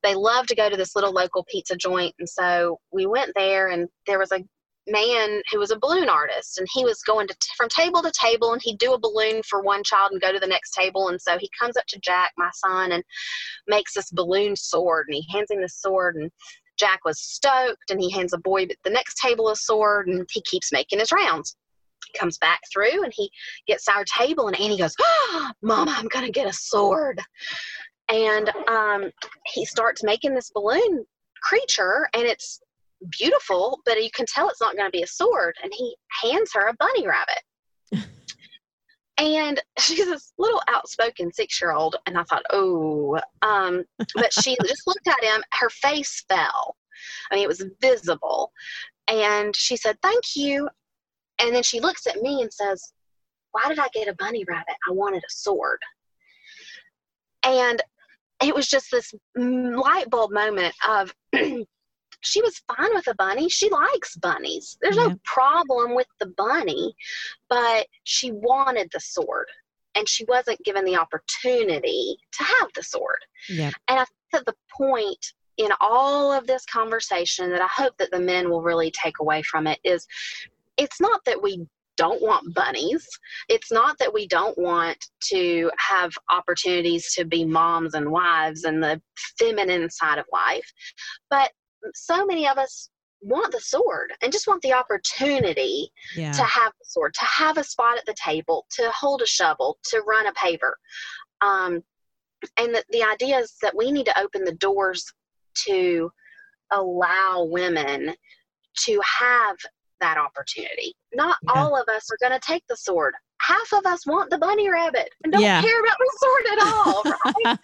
they love to go to this little local pizza joint. And so we went there, and there was a man who was a balloon artist and he was going to from table to table and he'd do a balloon for one child and go to the next table and so he comes up to jack my son and makes this balloon sword and he hands him the sword and jack was stoked and he hands a boy the next table a sword and he keeps making his rounds he comes back through and he gets our table and annie goes oh, mama i'm gonna get a sword and um, he starts making this balloon creature and it's beautiful, but you can tell it's not going to be a sword. And he hands her a bunny rabbit. and she's this little outspoken six year old. And I thought, oh, um, but she just looked at him, her face fell. I mean, it was visible. And she said, thank you. And then she looks at me and says, why did I get a bunny rabbit? I wanted a sword. And it was just this light bulb moment of she was fine with a bunny. She likes bunnies. There's yeah. no problem with the bunny, but she wanted the sword and she wasn't given the opportunity to have the sword. Yeah. And I think that the point in all of this conversation that I hope that the men will really take away from it is it's not that we don't want bunnies. It's not that we don't want to have opportunities to be moms and wives and the feminine side of life, but so many of us want the sword and just want the opportunity yeah. to have the sword, to have a spot at the table, to hold a shovel, to run a paver. Um, and the, the idea is that we need to open the doors to allow women to have that opportunity. Not yeah. all of us are going to take the sword. Half of us want the bunny rabbit and don't yeah. care about the sword at all, right?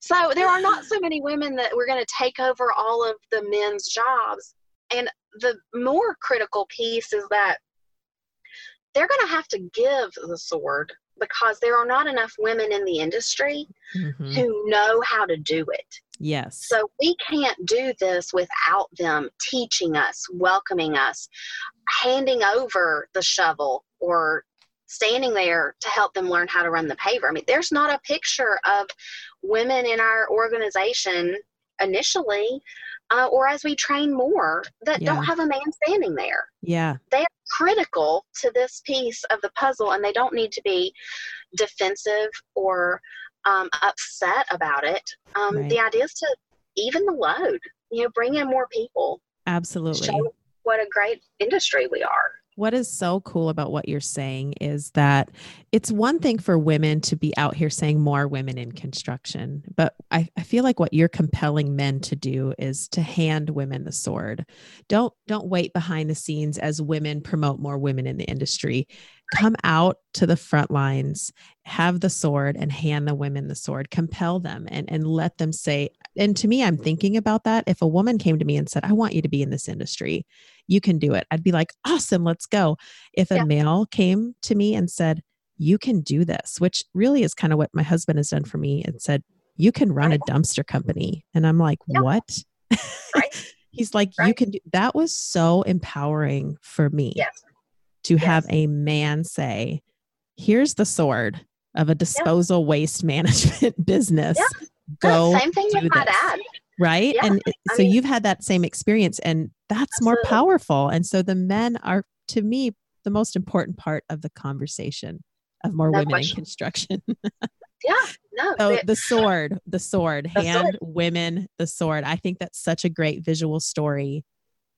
so there are not so many women that we're going to take over all of the men's jobs. And the more critical piece is that they're going to have to give the sword because there are not enough women in the industry mm-hmm. who know how to do it. Yes. So we can't do this without them teaching us, welcoming us, handing over the shovel or standing there to help them learn how to run the paver. I mean, there's not a picture of women in our organization initially uh, or as we train more that yeah. don't have a man standing there. Yeah. They are critical to this piece of the puzzle and they don't need to be defensive or um, upset about it. Um, right. The idea is to even the load, you know, bring in more people. Absolutely. Show what a great industry we are. What is so cool about what you're saying is that it's one thing for women to be out here saying more women in construction, but I, I feel like what you're compelling men to do is to hand women the sword. Don't don't wait behind the scenes as women promote more women in the industry. Come out to the front lines, have the sword and hand the women the sword, compel them and, and let them say, and to me, I'm thinking about that. If a woman came to me and said, I want you to be in this industry, you can do it. I'd be like, awesome, let's go. If a yeah. male came to me and said, you can do this, which really is kind of what my husband has done for me and said, you can run a dumpster company. And I'm like, yeah. what? Right. He's like, right. you can do that was so empowering for me yes. to yes. have a man say, here's the sword of a disposal yeah. waste management business. Yeah. Go same thing with this. my dad right and so mean, you've had that same experience and that's absolutely. more powerful and so the men are to me the most important part of the conversation of more no women question. in construction yeah no so the sword the sword the hand sword. women the sword i think that's such a great visual story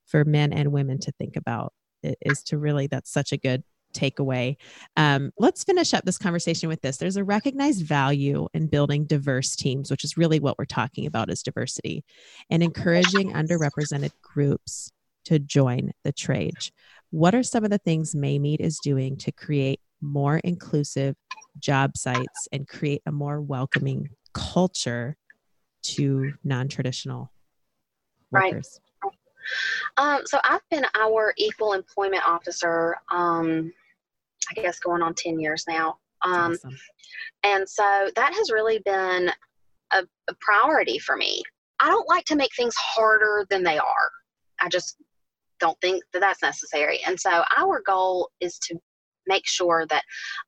for men and women to think about it is to really that's such a good takeaway. Um, let's finish up this conversation with this. There's a recognized value in building diverse teams, which is really what we're talking about is diversity and encouraging underrepresented groups to join the trade. What are some of the things Maymead is doing to create more inclusive job sites and create a more welcoming culture to non-traditional workers? Um, so I've been our equal employment officer um, I guess going on 10 years now. Um, awesome. And so that has really been a, a priority for me. I don't like to make things harder than they are. I just don't think that that's necessary. And so our goal is to make sure that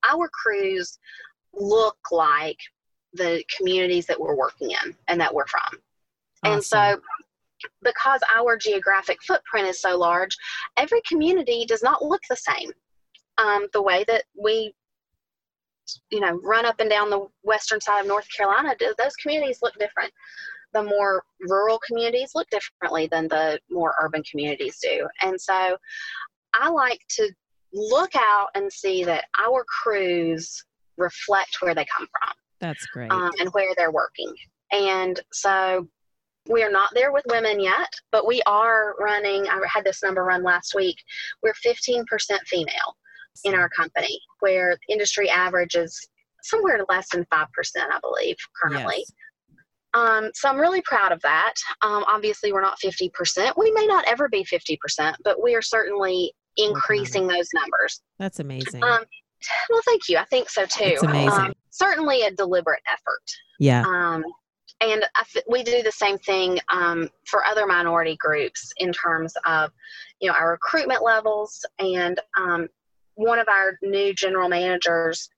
our crews look like the communities that we're working in and that we're from. Awesome. And so because our geographic footprint is so large, every community does not look the same um, the way that we you know run up and down the western side of north carolina those communities look different. The more rural communities look differently than the more urban communities do. And so i like to look out and see that our crews reflect where they come from that's great. um, and where they're working. And so we are not there with women yet but we are running i had this number run last week we're 15% female in our company, where industry average is somewhere less than 5%, I believe, currently. Yes. Um, so I'm really proud of that. Um, obviously, we're not 50%. We may not ever be 50%, but we are certainly increasing those numbers. That's amazing. Um, well, thank you. I think so too. It's amazing. Um, certainly a deliberate effort. Yeah. And we do the same thing um, for other minority groups in terms of, you know, our recruitment levels and um, one of our new general managers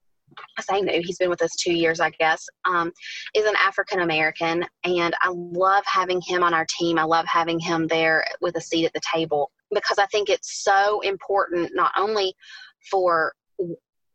I say new, he's been with us two years, I guess, um, is an African American. And I love having him on our team. I love having him there with a seat at the table because I think it's so important, not only for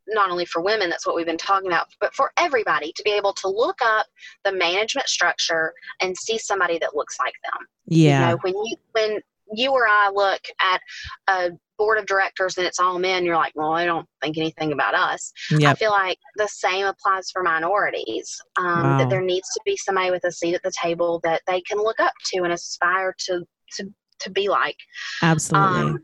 not only for women that's what we've been talking about but for everybody to be able to look up the management structure and see somebody that looks like them yeah you know, when you when you or I look at a board of directors and it's all men, you're like, well, I don't think anything about us. Yep. I feel like the same applies for minorities. Um, wow. That there needs to be somebody with a seat at the table that they can look up to and aspire to to to be like. Absolutely. Um,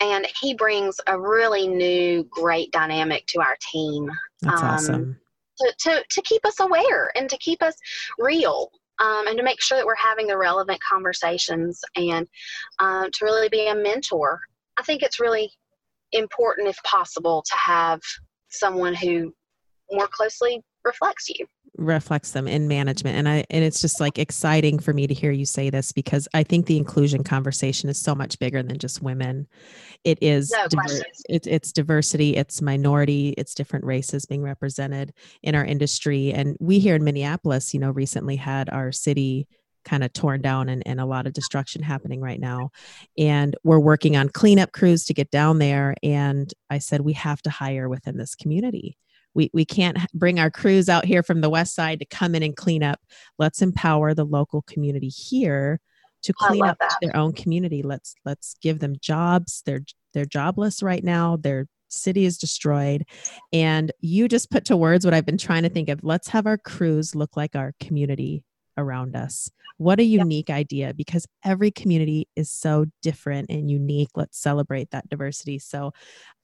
and he brings a really new, great dynamic to our team. That's um, awesome. To, to, to keep us aware and to keep us real um, and to make sure that we're having the relevant conversations and uh, to really be a mentor. I think it's really important, if possible, to have someone who more closely reflects you reflects them in management. And i and it's just like exciting for me to hear you say this because i think the inclusion conversation is so much bigger than just women. It is no diver- it's, it's diversity it's minority it's different races being represented in our industry. And we here in minneapolis you know recently had our city kind of torn down and, and a lot of destruction happening right now. And we're working on cleanup crews to get down there. And I said, we have to hire within this community we we can't bring our crews out here from the west side to come in and clean up. Let's empower the local community here to clean up that. their own community. Let's let's give them jobs. They're they're jobless right now. Their city is destroyed. And you just put to words what i've been trying to think of. Let's have our crews look like our community around us. What a unique yep. idea because every community is so different and unique. Let's celebrate that diversity. So,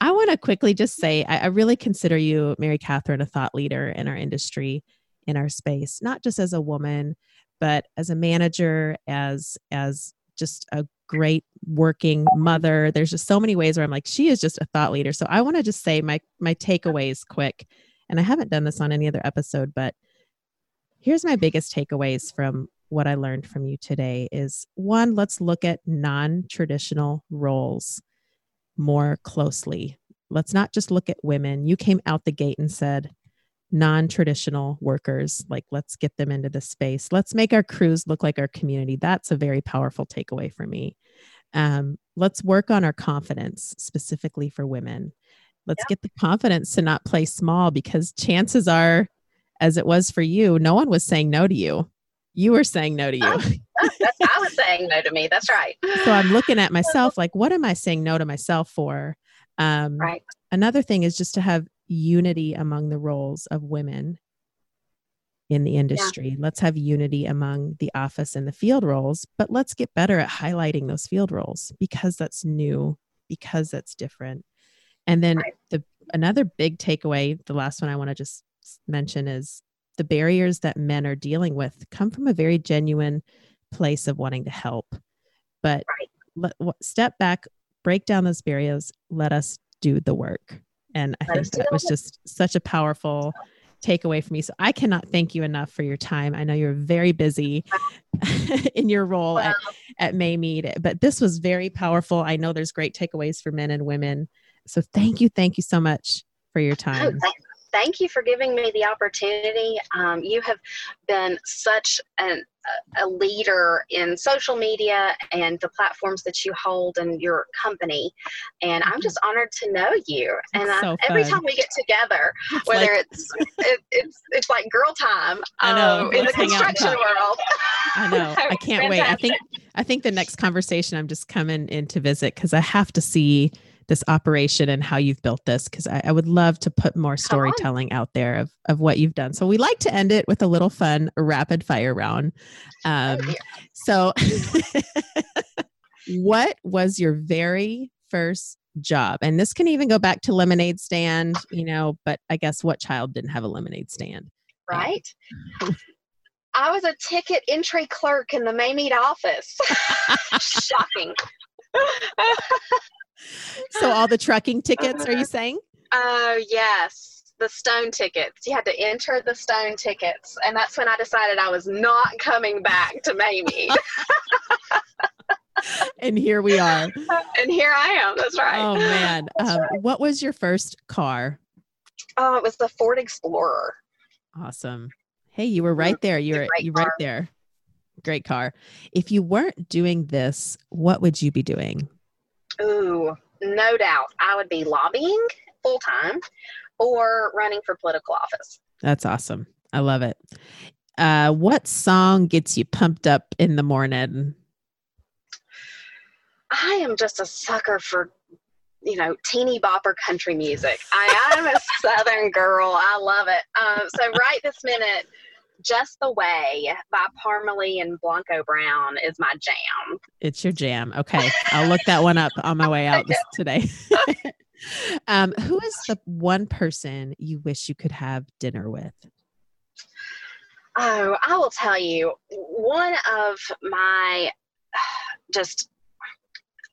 I want to quickly just say I, I, really consider you, Mary Catherine, a thought leader in our industry, in our space, not just as a woman, but as a manager, as as just a great working mother. There's just so many ways where I'm like, she is just a thought leader. So I want to just say my my takeaways quick. And I haven't done this on any other episode, but here's my biggest takeaways from what I learned from you today is one, let's look at non-traditional roles more closely. Let's not just look at women. You came out the gate and said non-traditional workers, like let's get them into the space. Let's make our crews look like our community. That's a very powerful takeaway for me. Um, let's work on our confidence specifically for women. Let's get the confidence to not play small because chances are as it was for you, no one was saying no to you. You were saying no to you. that's, I was saying no to me. That's right. So I'm looking at myself like, what am I saying no to myself for? Um, right. another thing is just to have unity among the roles of women in the industry. Yeah. Let's have unity among the office and the field roles, but let's get better at highlighting those field roles because that's new, because that's different. And then right. the another big takeaway, the last one I want to just mention is the barriers that men are dealing with come from a very genuine place of wanting to help. But right. let, step back, break down those barriers, let us do the work. And I let think that was just such a powerful takeaway for me. So I cannot thank you enough for your time. I know you're very busy in your role at, at Maymead, but this was very powerful. I know there's great takeaways for men and women. So thank you. Thank you so much for your time. Oh, thank you for giving me the opportunity. Um, you have been such an, a leader in social media and the platforms that you hold and your company. And I'm just honored to know you. And so every time we get together, it's whether like, it's it, it's it's like girl time I know, um, in the construction world. I know. I can't wait. I think I think the next conversation I'm just coming in to visit because I have to see this operation and how you've built this because I, I, would love to put more storytelling out there of, of what you've done. So we like to end it with a little fun rapid fire round. Um, so, what was your very first job? And this can even go back to lemonade stand, you know, but I guess what child didn't have a lemonade stand? Right. I was a ticket entry clerk in the Maymead office. Shocking so all the trucking tickets, are you saying? Oh, uh, yes. The stone tickets. You had to enter the stone tickets. And that's when I decided I was not coming back to Maymead. and here we are. And here I am. That's right. Oh, man. Um, right. What was your first car? Oh, it was the Ford Explorer. Awesome. Hey, you were right there. You're you right there. Great car. If you weren't doing this, what would you be doing? Ooh, no doubt. I would be lobbying full time or running for political office. That's awesome. I love it. Uh, what song gets you pumped up in the morning? I am just a sucker for, you know, teeny bopper country music. I am a Southern girl. I love it. Um, so right this minute, just the Way by Parmalee and Blanco Brown is my jam. It's your jam. Okay. I'll look that one up on my way out today. um, who is the one person you wish you could have dinner with? Oh, I will tell you, one of my just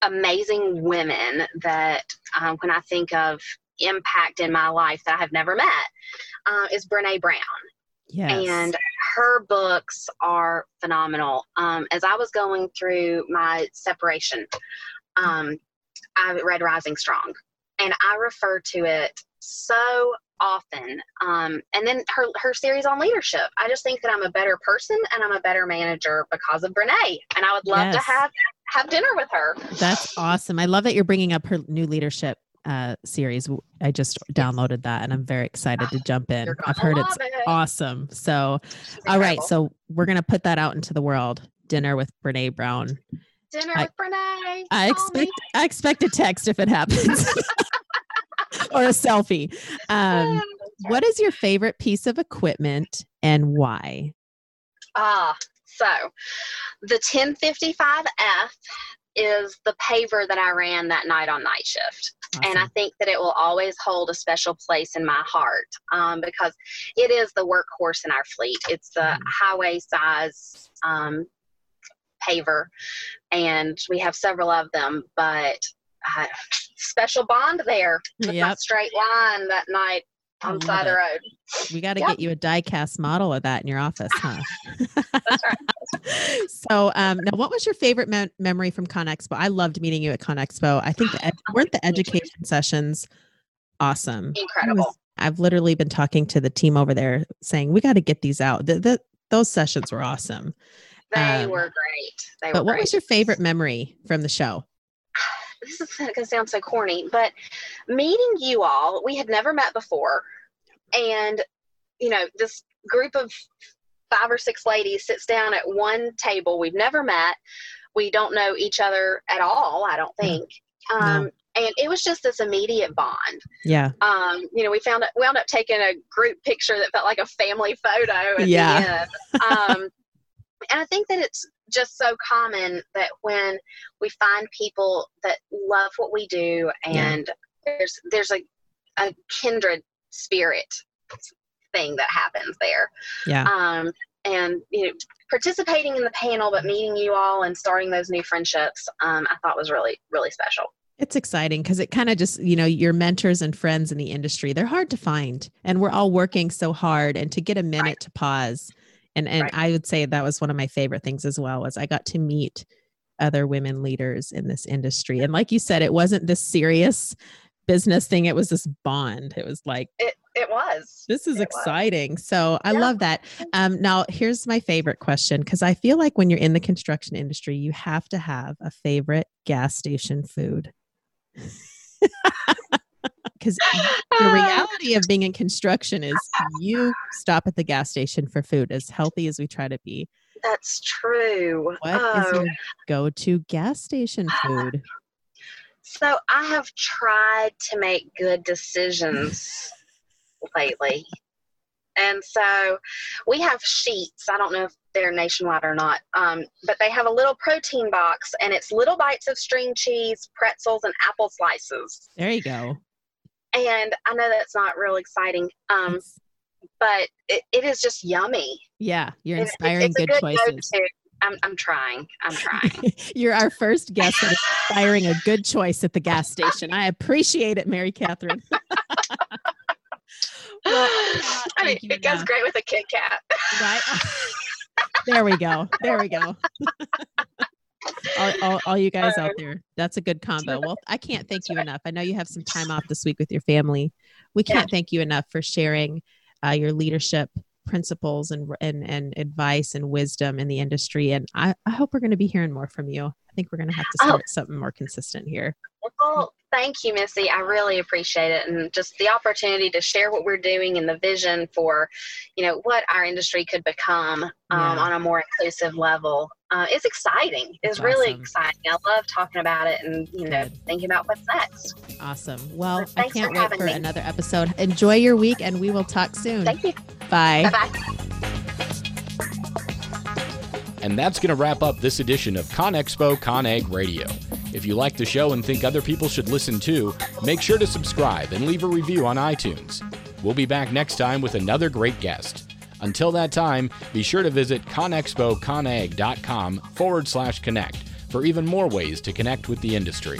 amazing women that um, when I think of impact in my life that I have never met uh, is Brene Brown. Yes. And her books are phenomenal. Um, as I was going through my separation, um, I read Rising Strong, and I refer to it so often. Um, and then her her series on leadership. I just think that I'm a better person and I'm a better manager because of Brene, and I would love yes. to have have dinner with her. That's awesome. I love that you're bringing up her new leadership uh, series. I just downloaded that and I'm very excited to jump in. I've heard it's it. awesome. So, all right. So, we're going to put that out into the world. Dinner with Brene Brown. Dinner I, with Brene. I expect I expect a text if it happens. or a selfie. Um, what is your favorite piece of equipment and why? Ah, so the 1055F is the paver that I ran that night on night shift. Awesome. And I think that it will always hold a special place in my heart um, because it is the workhorse in our fleet. It's the mm. highway size um, paver, and we have several of them, but uh, special bond there with yep. straight line that night on the side of the road. We got to yep. get you a die cast model of that in your office, huh? That's right. so, um, now, what was your favorite me- memory from ConExpo? I loved meeting you at ConExpo. I think the ed- weren't the education sessions awesome? Incredible. Was, I've literally been talking to the team over there saying we got to get these out. The, the, those sessions were awesome. They um, were great. They but were what great. was your favorite memory from the show? This is going to sound so corny, but meeting you all, we had never met before and you know this group of five or six ladies sits down at one table we've never met we don't know each other at all i don't think um, no. and it was just this immediate bond. Yeah. Um, you know, we found we wound up taking a group picture that felt like a family photo. At Yeah. The end. Um, and I think that it's just so common that when we find people that love what we do, and there's there's a a kindred spirit thing that happens there. Yeah. Um, and you know, participating in the panel, but meeting you all and starting those new friendships, um, I thought was really really special. It's exciting because it kind of just, you know, your mentors and friends in the industry, they're hard to find. And we're all working so hard. And to get a minute Right. to pause. And and Right. I would say that was one of my favorite things as well, was I got to meet other women leaders in this industry. And like you said, it wasn't this serious business thing. It was this bond. It was like, It it was. this is It was. exciting. So I Yeah. love that. Um, now, here's my favorite question because I feel like when you're in the construction industry, you have to have a favorite gas station food. Because the reality of being in construction is you stop at the gas station for food, as healthy as we try to be. That's true. What is Oh, your go to gas station food? So I have tried to make good decisions lately. And so we have Sheetz. I don't know if they're nationwide or not, um, but they have a little protein box, and it's little bites of string cheese, pretzels, and apple slices. There you go. And I know that's not real exciting, um, but it, it is just yummy. yeah, you're It- inspiring it's a good choices. go-to. I'm, I'm trying. I'm trying. You're our first guest that is inspiring a good choice at the gas station. I appreciate it, Mary Catherine. Well, I mean, it goes enough. great with a Kit Kat. Right? there we go. There we go. all, all, all you guys out there, that's a good combo. Well, I can't thank you enough. I know you have some time off this week with your family. We can't thank you enough for sharing uh, your leadership principles and, and and advice and wisdom in the industry. And I, I hope we're going to be hearing more from you. I think we're going to have to Oh. start something more consistent here. Well, thank you, Missy. I really appreciate it, and just the opportunity to share what we're doing and the vision for, you know, what our industry could become um, Yeah. on a more inclusive level. Uh, it's exciting. It's That's really exciting. I love talking about it and you know Good. thinking about what's next. Awesome. Well, I can't wait for me. another episode. Enjoy your week, and we will talk soon. Thank you. Bye. Bye bye. And that's going to wrap up this edition of ConExpo ConAg Radio. If you like the show and think other people should listen too, make sure to subscribe and leave a review on iTunes. We'll be back next time with another great guest. Until that time, be sure to visit conexpoconag.com forward slash connect for even more ways to connect with the industry.